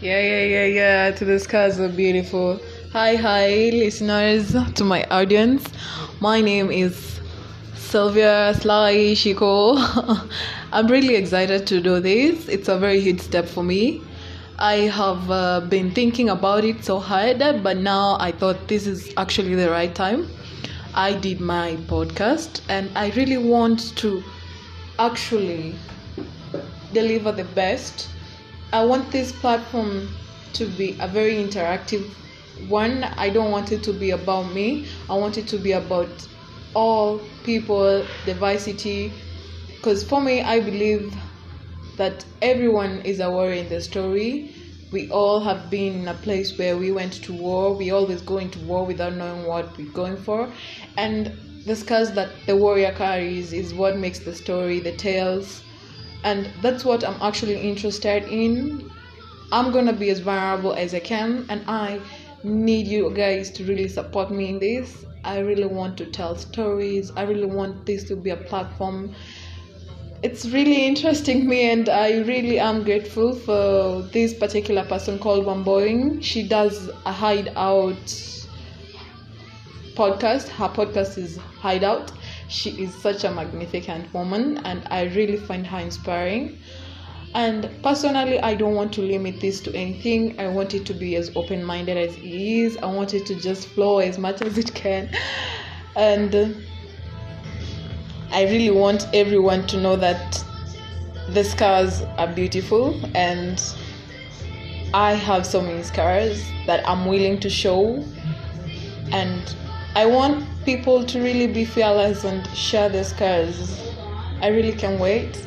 Yeah, yeah, yeah, yeah. To the skies are beautiful. Hi, hi, listeners, to my audience. My name is Sylvia Sly Shiko. I'm really excited to do this. It's a very huge step for me. I have uh, been thinking about it so hard, but now I thought this is actually the right time. I did my podcast, and I really want to actually deliver the best. I want this platform to be a very interactive one. I don't want it to be about me. I want it to be about all people, diversity. Because for me, I believe that everyone is a warrior in the story. We all have been in a place where we went to war. We always go into war without knowing what we're going for. And the scars that the warrior carries is what makes the story, the tales. And that's what I'm actually interested in. I'm gonna be as vulnerable as I can, and I need you guys to really support me in this. I really want to tell stories. I really want this to be a platform. It's really interesting me, and I really am grateful for this particular person called Wamboing. She does a hideout podcast. Her podcast is Hideout. She is such a magnificent woman, and I really find her inspiring. And personally, I don't want to limit this to anything. I want it to be as open minded as it is. I want it to just flow as much as it can. And I really want everyone to know that the scars are beautiful and I have so many scars that I'm willing to show. And I want people to really be fearless and share their scars. I really can't wait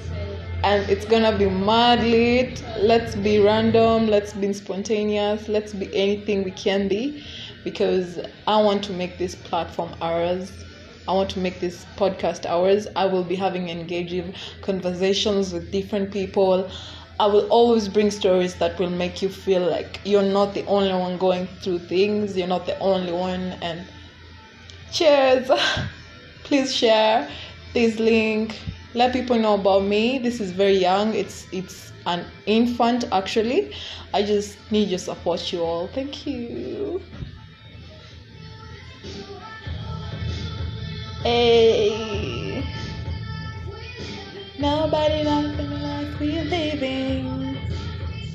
and it's gonna be mad lit. Let's be random, let's be spontaneous, let's be anything we can be because I want to make this platform ours. I want to make this podcast ours. I will be having engaging conversations with different people. I will always bring stories that will make you feel like you're not the only one going through things, you're not the only one. And cheers! Please share this link. Let people know about me. This is very young. It's it's an infant actually. I just need your support you all. Thank you. Hey. Nobody knows the life we live in